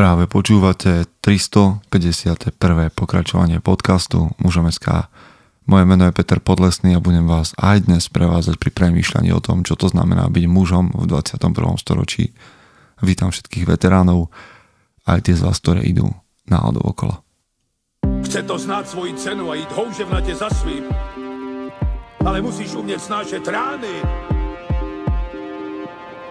Práve počúvate 351. pokračovanie podcastu Mužom.sk. Moje meno je Peter Podlesný a budem vás aj dnes prevázať pri premýšľaní o tom, čo to znamená byť mužom v 21. storočí. Vítam všetkých veteránov, aj tie z vás, ktoré idú náhodou okolo. Chce to znáť svoji cenu a ísť houževnate za svým. Ale musíš umieť snášať rány.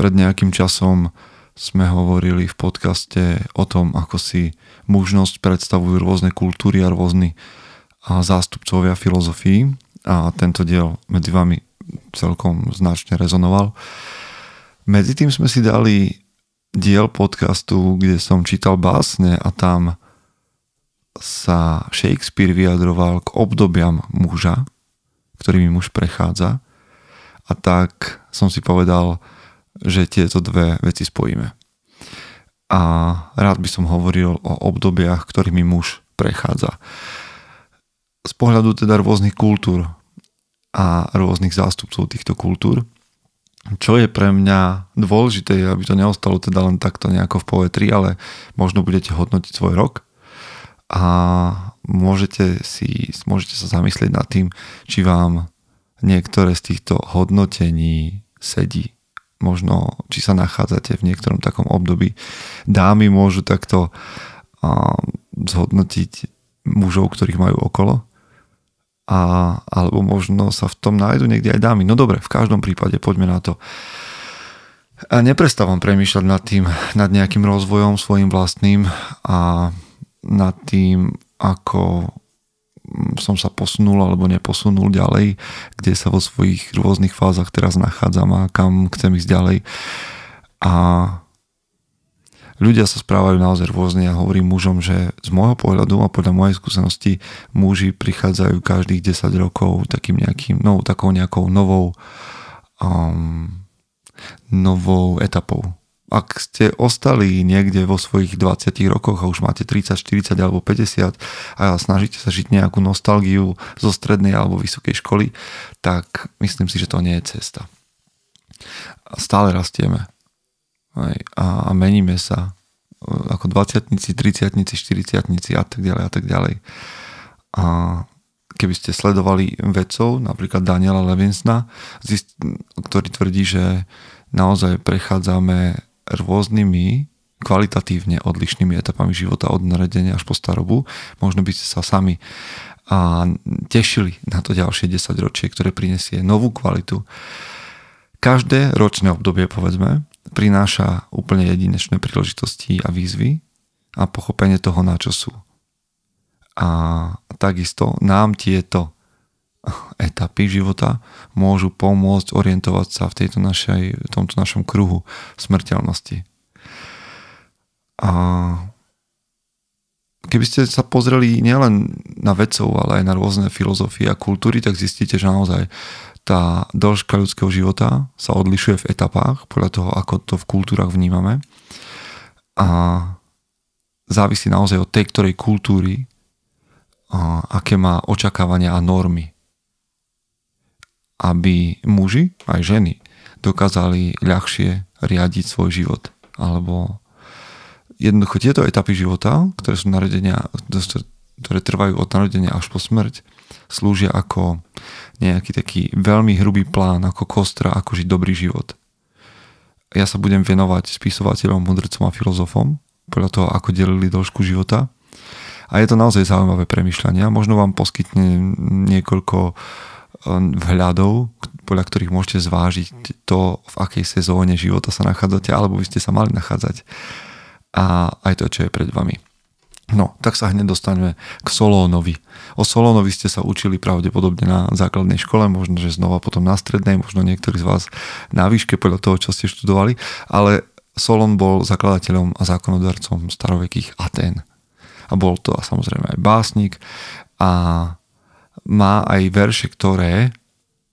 Pred nejakým časom sme hovorili v podcaste o tom, ako si mužnosť predstavujú rôzne kultúry a rôzni zástupcovia filozofii a tento diel medzi vami celkom značne rezonoval. Medzi tým sme si dali diel podcastu, kde som čítal básne a tam sa Shakespeare vyjadroval k obdobiam muža, ktorými muž prechádza a tak som si povedal, že tieto dve veci spojíme. A rád by som hovoril o obdobiach, ktorými muž prechádza. Z pohľadu teda rôznych kultúr a rôznych zástupcov týchto kultúr, čo je pre mňa dôležité, aby to neostalo teda len takto nejako v poetri, ale možno budete hodnotiť svoj rok a môžete, si, môžete sa zamyslieť nad tým, či vám niektoré z týchto hodnotení sedí možno, či sa nachádzate v niektorom takom období. Dámy môžu takto zhodnotiť mužov, ktorých majú okolo. A, alebo možno sa v tom nájdu niekde aj dámy. No dobre, v každom prípade poďme na to. A neprestávam premýšľať nad tým, nad nejakým rozvojom svojim vlastným a nad tým, ako som sa posunul alebo neposunul ďalej, kde sa vo svojich rôznych fázach teraz nachádzam a kam chcem ísť ďalej. A ľudia sa správajú naozaj rôzne. Ja hovorím mužom, že z môjho pohľadu a podľa mojej skúsenosti muži prichádzajú každých 10 rokov takým nejakým, no, takou nejakou novou um, novou etapou ak ste ostali niekde vo svojich 20 rokoch a už máte 30, 40 alebo 50 a snažíte sa žiť nejakú nostalgiu zo strednej alebo vysokej školy, tak myslím si, že to nie je cesta. Stále rastieme a, meníme sa ako 20 30 40 a tak ďalej a tak ďalej. A keby ste sledovali vedcov, napríklad Daniela Levinsna, ktorý tvrdí, že naozaj prechádzame rôznymi kvalitatívne odlišnými etapami života od narodenia až po starobu. Možno by ste sa sami a tešili na to ďalšie 10 ročie, ktoré prinesie novú kvalitu. Každé ročné obdobie, povedzme, prináša úplne jedinečné príležitosti a výzvy a pochopenie toho, na čo sú. A takisto nám tieto etapy života môžu pomôcť orientovať sa v, tejto našej, v tomto našom kruhu smrteľnosti. A keby ste sa pozreli nielen na vedcov, ale aj na rôzne filozofie a kultúry, tak zistíte, že naozaj tá dĺžka ľudského života sa odlišuje v etapách podľa toho, ako to v kultúrach vnímame. A závisí naozaj od tej ktorej kultúry, a aké má očakávania a normy aby muži aj ženy dokázali ľahšie riadiť svoj život. Alebo jednoducho tieto etapy života, ktoré sú narodenia, ktoré trvajú od narodenia až po smrť, slúžia ako nejaký taký veľmi hrubý plán, ako kostra, ako žiť dobrý život. Ja sa budem venovať spisovateľom, mudrcom a filozofom, podľa toho, ako delili dĺžku života. A je to naozaj zaujímavé premyšľania. Možno vám poskytne niekoľko vhľadov, podľa ktorých môžete zvážiť to, v akej sezóne života sa nachádzate, alebo by ste sa mali nachádzať a aj to, čo je pred vami. No, tak sa hneď dostaneme k Solónovi. O Solónovi ste sa učili pravdepodobne na základnej škole, možno, že znova potom na strednej, možno niektorí z vás na výške podľa toho, čo ste študovali, ale Solon bol zakladateľom a zákonodarcom starovekých Atén. A bol to a samozrejme aj básnik a má aj verše, ktoré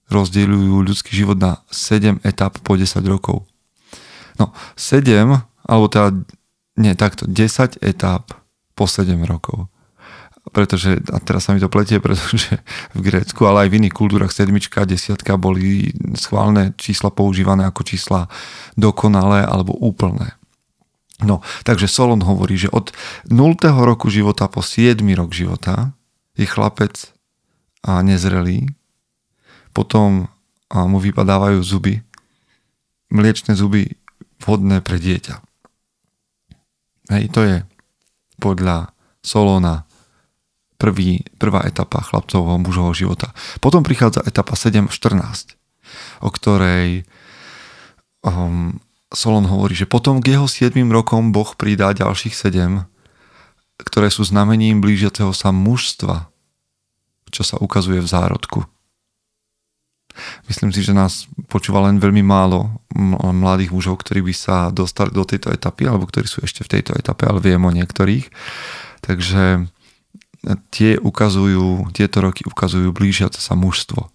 rozdeľujú ľudský život na 7 etap po 10 rokov. No, 7, alebo teda, nie, takto, 10 etap po 7 rokov pretože, a teraz sa mi to pletie, pretože v Grécku, ale aj v iných kultúrach sedmička desiatka boli schválne čísla používané ako čísla dokonalé alebo úplné. No, takže Solon hovorí, že od 0. roku života po 7. rok života je chlapec a nezrelý, potom mu vypadávajú zuby, mliečne zuby vhodné pre dieťa. Hej, to je podľa Solona prvý, prvá etapa chlapcovho mužovho života. Potom prichádza etapa 7-14, o ktorej um, Solon hovorí, že potom k jeho 7 rokom Boh pridá ďalších 7, ktoré sú znamením blížiaceho sa mužstva, čo sa ukazuje v zárodku. Myslím si, že nás počúva len veľmi málo mladých mužov, ktorí by sa dostali do tejto etapy, alebo ktorí sú ešte v tejto etape, ale viem o niektorých. Takže tie ukazujú, tieto roky ukazujú blížiace sa mužstvo.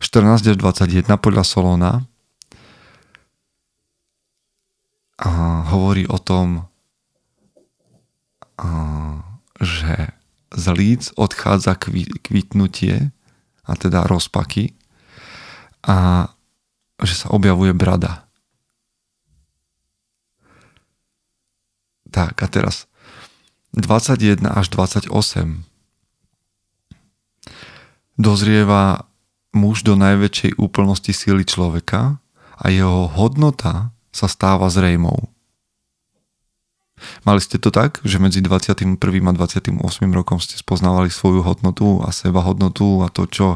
14 až 21 podľa Solona a hovorí o tom, a, že z líc odchádza kvitnutie, a teda rozpaky, a že sa objavuje brada. Tak a teraz 21 až 28 dozrieva muž do najväčšej úplnosti síly človeka a jeho hodnota sa stáva zrejmou. Mali ste to tak, že medzi 21. a 28. rokom ste spoznávali svoju hodnotu a seba hodnotu a to, čo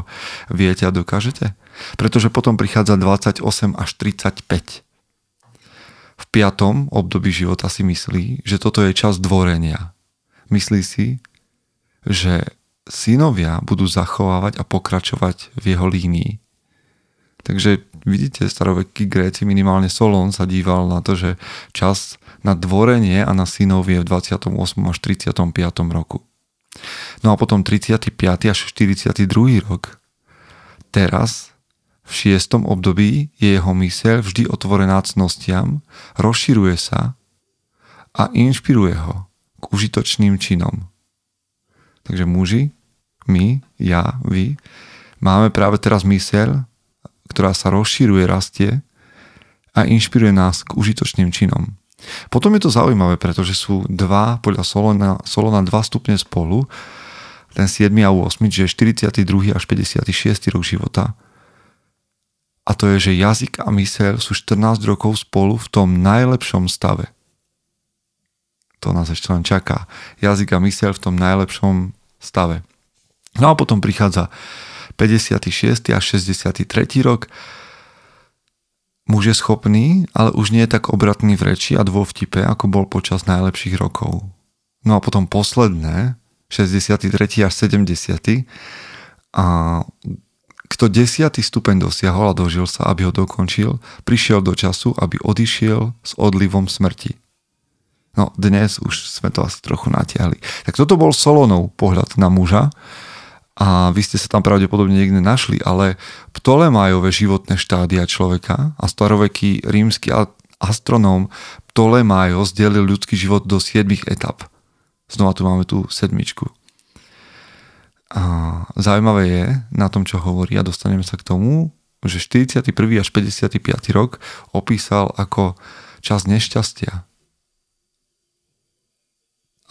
viete a dokážete? Pretože potom prichádza 28 až 35. V piatom období života si myslí, že toto je čas dvorenia, Myslí si, že synovia budú zachovávať a pokračovať v jeho línii. Takže vidíte, starovekí Gréci, minimálne Solon sa díval na to, že čas na dvorenie a na synov je v 28. až 35. roku. No a potom 35. až 42. rok. Teraz, v 6. období, je jeho myseľ vždy otvorená cnostiam, rozširuje sa a inšpiruje ho užitočným činom. Takže muži, my, ja, vy, máme práve teraz myseľ, ktorá sa rozširuje, rastie a inšpiruje nás k užitočným činom. Potom je to zaujímavé, pretože sú dva, podľa Solona, Solona dva stupne spolu, ten 7 a 8, čiže 42. až 56. rok života. A to je, že jazyk a myseľ sú 14 rokov spolu v tom najlepšom stave to nás ešte len čaká. Jazyk a myseľ v tom najlepšom stave. No a potom prichádza 56. a 63. rok. Muž je schopný, ale už nie je tak obratný v reči a dvo vtipe, ako bol počas najlepších rokov. No a potom posledné, 63. až 70. A kto desiatý stupeň dosiahol a dožil sa, aby ho dokončil, prišiel do času, aby odišiel s odlivom smrti. No dnes už sme to asi trochu natiahli. Tak toto bol Solonov pohľad na muža a vy ste sa tam pravdepodobne niekde našli, ale Ptolemajové životné štádia človeka a staroveký rímsky astronóm Ptolemajo zdelil ľudský život do 7 etap. Znova tu máme tú sedmičku. A zaujímavé je na tom, čo hovorí a dostaneme sa k tomu, že 41. až 55. rok opísal ako čas nešťastia,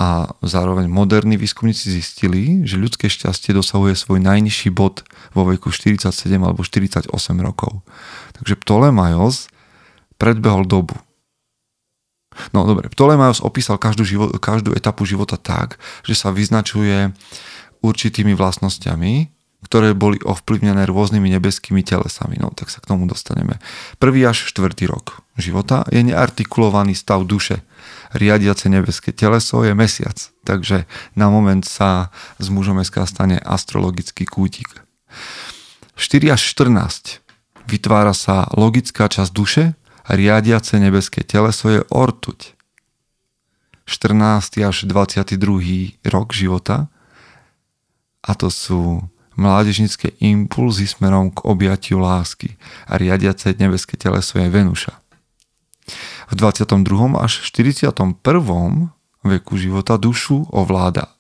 a zároveň moderní výskumníci zistili, že ľudské šťastie dosahuje svoj najnižší bod vo veku 47 alebo 48 rokov. Takže Ptolemaios predbehol dobu. No dobre, Ptolemaios opísal každú, život, každú etapu života tak, že sa vyznačuje určitými vlastnosťami, ktoré boli ovplyvnené rôznymi nebeskými telesami. No tak sa k tomu dostaneme. Prvý až štvrtý rok života je neartikulovaný stav duše, riadiace nebeské teleso je mesiac. Takže na moment sa z mužom stane astrologický kútik. 4 až 14 vytvára sa logická časť duše riadiace nebeské teleso je ortuť. 14. až 22. rok života a to sú mládežnické impulzy smerom k objatiu lásky a riadiace nebeské teleso je Venuša. V 22. až 41. veku života dušu ovláda.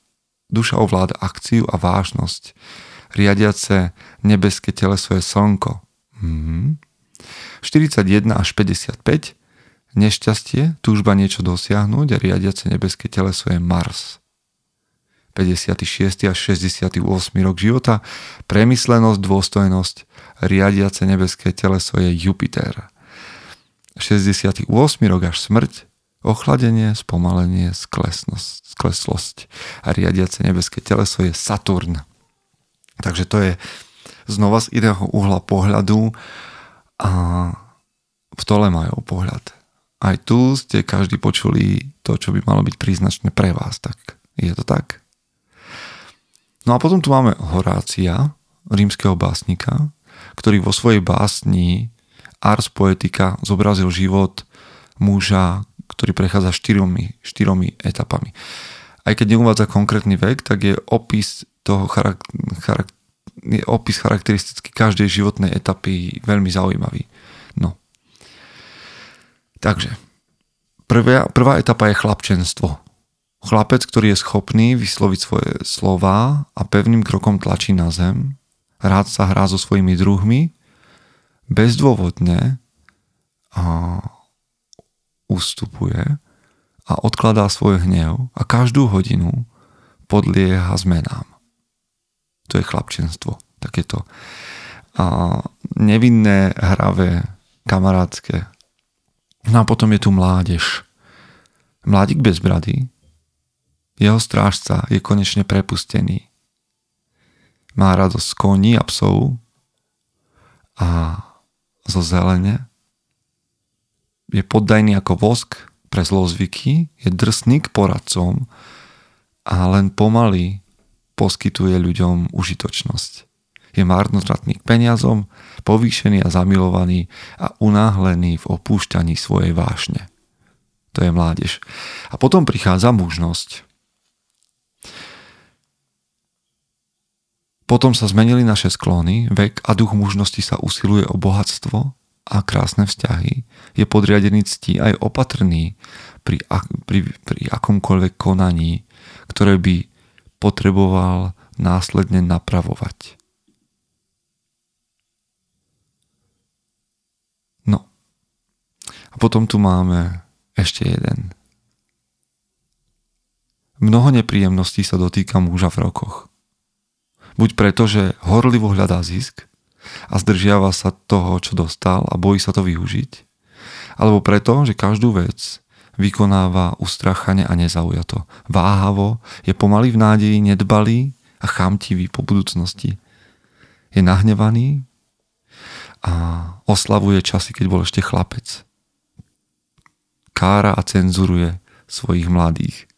Duša ovláda akciu a vážnosť. Riadiace nebeské teleso je Slnko. Mhm. 41 až 55 nešťastie, túžba niečo dosiahnuť a riadiace nebeské teleso je Mars. 56. až 68. rok života, premyslenosť, dôstojnosť, riadiace nebeské teleso je Jupiter. 68. rok až smrť, ochladenie, spomalenie, sklesnosť, skleslosť a riadiace nebeské teleso je Saturn. Takže to je znova z iného uhla pohľadu a majú pohľad. Aj tu ste každý počuli to, čo by malo byť príznačné pre vás, tak je to tak? No a potom tu máme Horácia, rímskeho básnika, ktorý vo svojej básni Ars Poetica zobrazil život muža, ktorý prechádza štyromi, štyromi etapami. Aj keď neuvádza konkrétny vek, tak je opis toho charak- charak- je opis charakteristický každej životnej etapy veľmi zaujímavý. No. Takže, prvá, prvá etapa je chlapčenstvo. Chlapec, ktorý je schopný vysloviť svoje slova a pevným krokom tlačí na zem, rád sa hrá so svojimi druhmi, bezdôvodne a ustupuje a odkladá svoj hnev a každú hodinu podlieha zmenám. To je chlapčenstvo, takéto a nevinné, hravé, kamarátske. No a potom je tu mládež. Mladík bez brady, jeho strážca je konečne prepustený. Má radosť koní a psov a zo zelene. Je poddajný ako vosk pre zlozvyky, je drsný k poradcom a len pomaly poskytuje ľuďom užitočnosť. Je marnotratný k peniazom, povýšený a zamilovaný a unáhlený v opúšťaní svojej vášne. To je mládež. A potom prichádza mužnosť. Potom sa zmenili naše sklony, vek a duch mužnosti sa usiluje o bohatstvo a krásne vzťahy, je podriadený cti aj opatrný pri, pri, pri akomkoľvek konaní, ktoré by potreboval následne napravovať. No. A potom tu máme ešte jeden. Mnoho nepríjemností sa dotýka muža v rokoch. Buď preto, že horlivo hľadá zisk a zdržiava sa toho, čo dostal a bojí sa to využiť, alebo preto, že každú vec vykonáva ustrachane a nezaujato. Váhavo, je pomaly v nádeji, nedbalý a chamtivý po budúcnosti. Je nahnevaný a oslavuje časy, keď bol ešte chlapec. Kára a cenzuruje svojich mladých.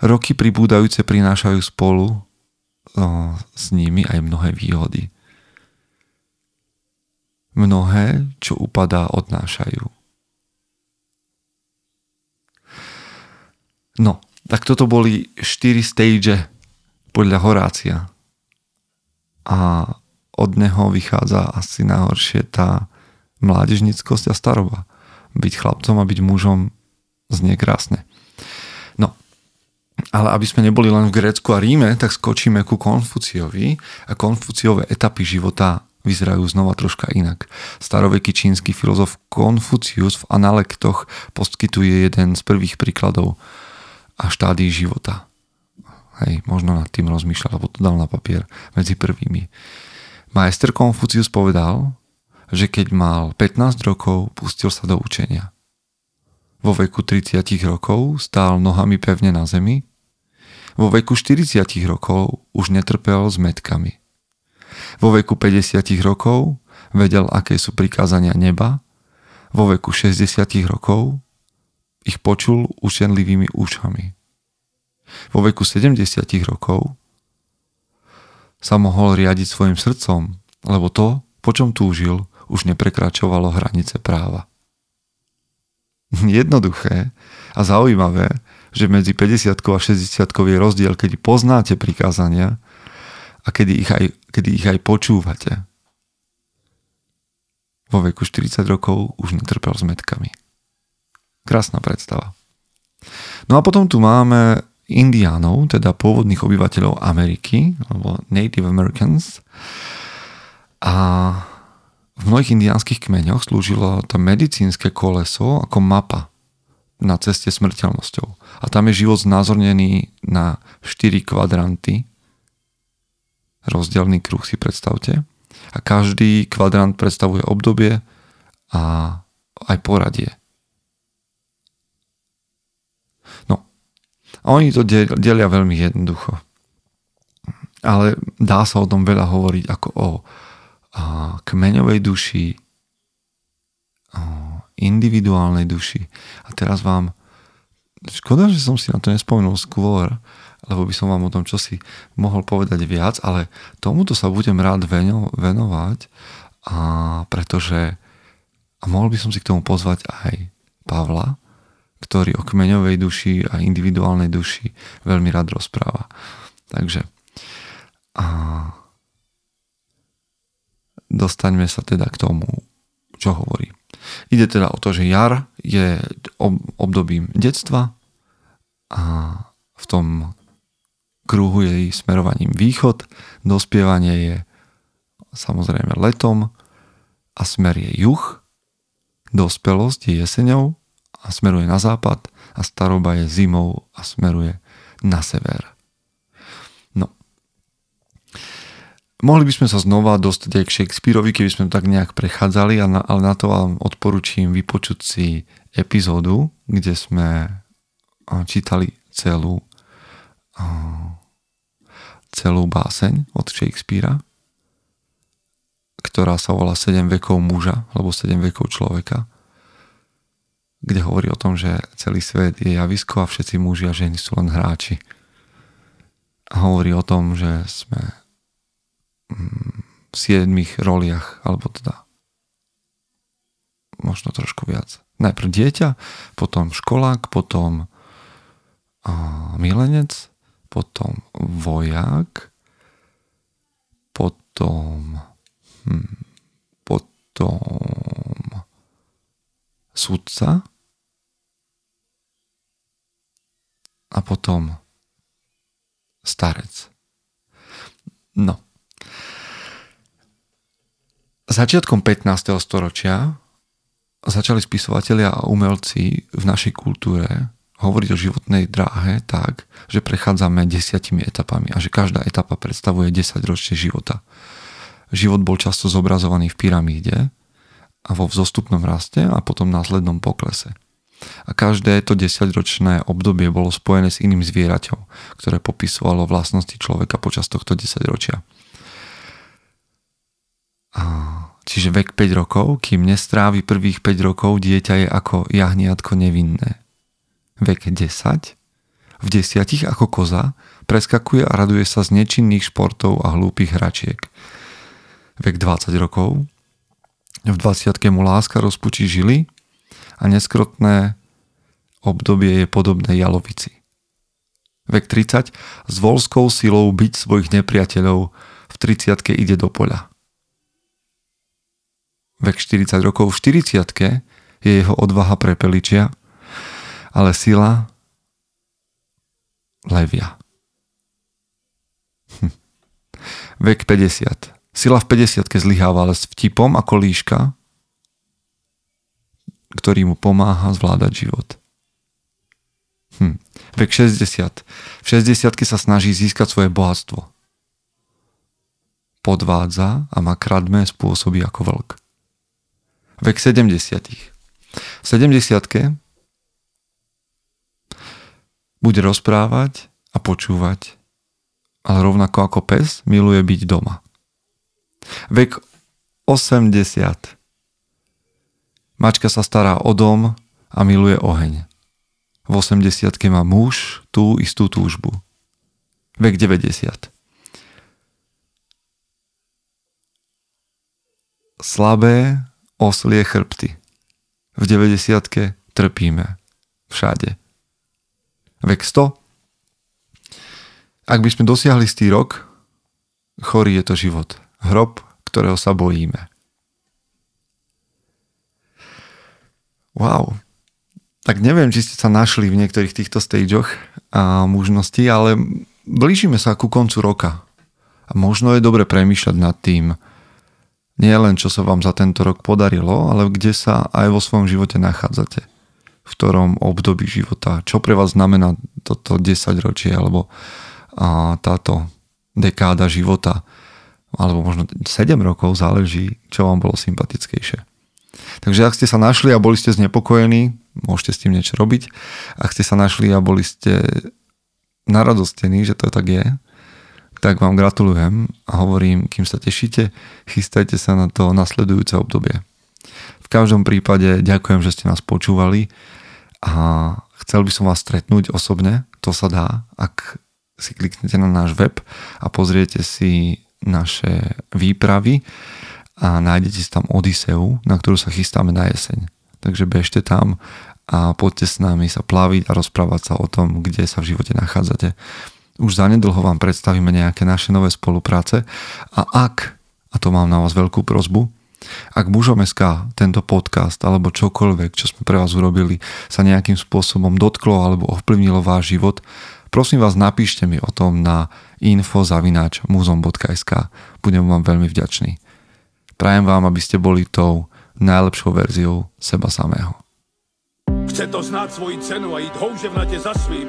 Roky pribúdajúce prinášajú spolu no, s nimi aj mnohé výhody. Mnohé, čo upadá, odnášajú. No, tak toto boli 4 stage podľa Horácia. A od neho vychádza asi najhoršie tá mládežnickosť a staroba. Byť chlapcom a byť mužom znie krásne. Ale aby sme neboli len v Grécku a Ríme, tak skočíme ku Konfuciovi a Konfuciové etapy života vyzerajú znova troška inak. Staroveký čínsky filozof Konfucius v analektoch poskytuje jeden z prvých príkladov a štádí života. Hej, možno nad tým rozmýšľal, alebo to dal na papier medzi prvými. Majster Konfucius povedal, že keď mal 15 rokov, pustil sa do učenia. Vo veku 30 rokov stál nohami pevne na zemi vo veku 40 rokov už netrpel s metkami. Vo veku 50 rokov vedel, aké sú prikázania neba. Vo veku 60 rokov ich počul učenlivými ušami. Vo veku 70 rokov sa mohol riadiť svojim srdcom, lebo to, po čom túžil, už neprekračovalo hranice práva. Jednoduché a zaujímavé, že medzi 50 a 60 je rozdiel, keď poznáte prikázania a kedy ich aj, kedy ich aj počúvate. Vo veku 40 rokov už netrpel s metkami. Krásna predstava. No a potom tu máme indiánov, teda pôvodných obyvateľov Ameriky, alebo Native Americans. A v mnohých indiánskych kmeňoch slúžilo to medicínske koleso ako mapa na ceste smrteľnosťou. A tam je život znázornený na 4 kvadranty. Rozdielný kruh si predstavte. A každý kvadrant predstavuje obdobie a aj poradie. No. A oni to delia veľmi jednoducho. Ale dá sa o tom veľa hovoriť ako o kmeňovej duši, individuálnej duši. A teraz vám, škoda, že som si na to nespomenul skôr, lebo by som vám o tom čosi mohol povedať viac, ale tomuto sa budem rád venovať, a pretože a mohol by som si k tomu pozvať aj Pavla, ktorý o kmeňovej duši a individuálnej duši veľmi rád rozpráva. Takže a dostaňme sa teda k tomu, čo hovorí. Ide teda o to, že jar je obdobím detstva a v tom kruhu je smerovaním východ, dospievanie je samozrejme letom a smer je juh, dospelosť je jeseňou a smeruje na západ a staroba je zimou a smeruje na sever. Mohli by sme sa znova dostať aj k Shakespeareovi, keby sme to tak nejak prechádzali, ale na to vám odporúčim vypočuť si epizódu, kde sme čítali celú celú báseň od Shakespearea, ktorá sa volá 7 vekov muža, alebo 7 vekov človeka, kde hovorí o tom, že celý svet je javisko a všetci muži a ženy sú len hráči. A hovorí o tom, že sme v siedmých roliach, alebo teda možno trošku viac. Najprv dieťa, potom školák, potom a, milenec, potom vojak, potom hm, potom sudca a potom starec. No. Začiatkom 15. storočia začali spisovatelia a umelci v našej kultúre hovoriť o životnej dráhe tak, že prechádzame desiatimi etapami a že každá etapa predstavuje 10 ročie života. Život bol často zobrazovaný v pyramíde a vo vzostupnom raste a potom následnom poklese. A každé to desaťročné obdobie bolo spojené s iným zvieraťom, ktoré popisovalo vlastnosti človeka počas tohto desaťročia. Čiže vek 5 rokov, kým nestrávi prvých 5 rokov, dieťa je ako jahniatko nevinné. Vek 10, v desiatich ako koza, preskakuje a raduje sa z nečinných športov a hlúpych hračiek. Vek 20 rokov, v 20 mu láska rozpučí žily a neskrotné obdobie je podobné jalovici. Vek 30 s voľskou silou byť svojich nepriateľov v 30 ide do poľa vek 40 rokov, v 40 je jeho odvaha prepeličia, ale sila levia. Hm. Vek 50. Sila v 50 zlyháva, ale s vtipom ako líška, ktorý mu pomáha zvládať život. Hm. Vek 60. V 60 sa snaží získať svoje bohatstvo. Podvádza a má kradmé spôsoby ako vlk vek 70. V 70. bude rozprávať a počúvať, ale rovnako ako pes miluje byť doma. Vek 80. Mačka sa stará o dom a miluje oheň. V 80. má muž tú istú túžbu. Vek 90. slabé oslie chrbty. V 90 trpíme. Všade. Vek 100? Ak by sme dosiahli stý rok, chorý je to život. Hrob, ktorého sa bojíme. Wow. Tak neviem, či ste sa našli v niektorých týchto stageoch a možností, ale blížime sa ku koncu roka. A možno je dobre premýšľať nad tým, nie len čo sa vám za tento rok podarilo, ale kde sa aj vo svojom živote nachádzate. V ktorom období života. Čo pre vás znamená toto 10 ročie alebo a, táto dekáda života. Alebo možno 7 rokov, záleží, čo vám bolo sympatickejšie. Takže ak ste sa našli a boli ste znepokojení, môžete s tým niečo robiť. Ak ste sa našli a boli ste naradostení, že to tak je, tak vám gratulujem a hovorím, kým sa tešíte, chystajte sa na to nasledujúce obdobie. V každom prípade ďakujem, že ste nás počúvali a chcel by som vás stretnúť osobne, to sa dá, ak si kliknete na náš web a pozriete si naše výpravy a nájdete si tam Odiseu, na ktorú sa chystáme na jeseň. Takže bežte tam a poďte s nami sa plaviť a rozprávať sa o tom, kde sa v živote nachádzate. Už zanedlho vám predstavíme nejaké naše nové spolupráce a ak, a to mám na vás veľkú prozbu, ak mužom tento podcast alebo čokoľvek, čo sme pre vás urobili, sa nejakým spôsobom dotklo alebo ovplyvnilo váš život, prosím vás napíšte mi o tom na info.muzom.sk. Budem vám veľmi vďačný. Prajem vám, aby ste boli tou najlepšou verziou seba samého. Chce to znát svoji cenu a jít houževnatě za svým.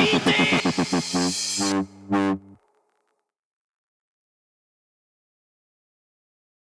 Zaslužte si své štíty!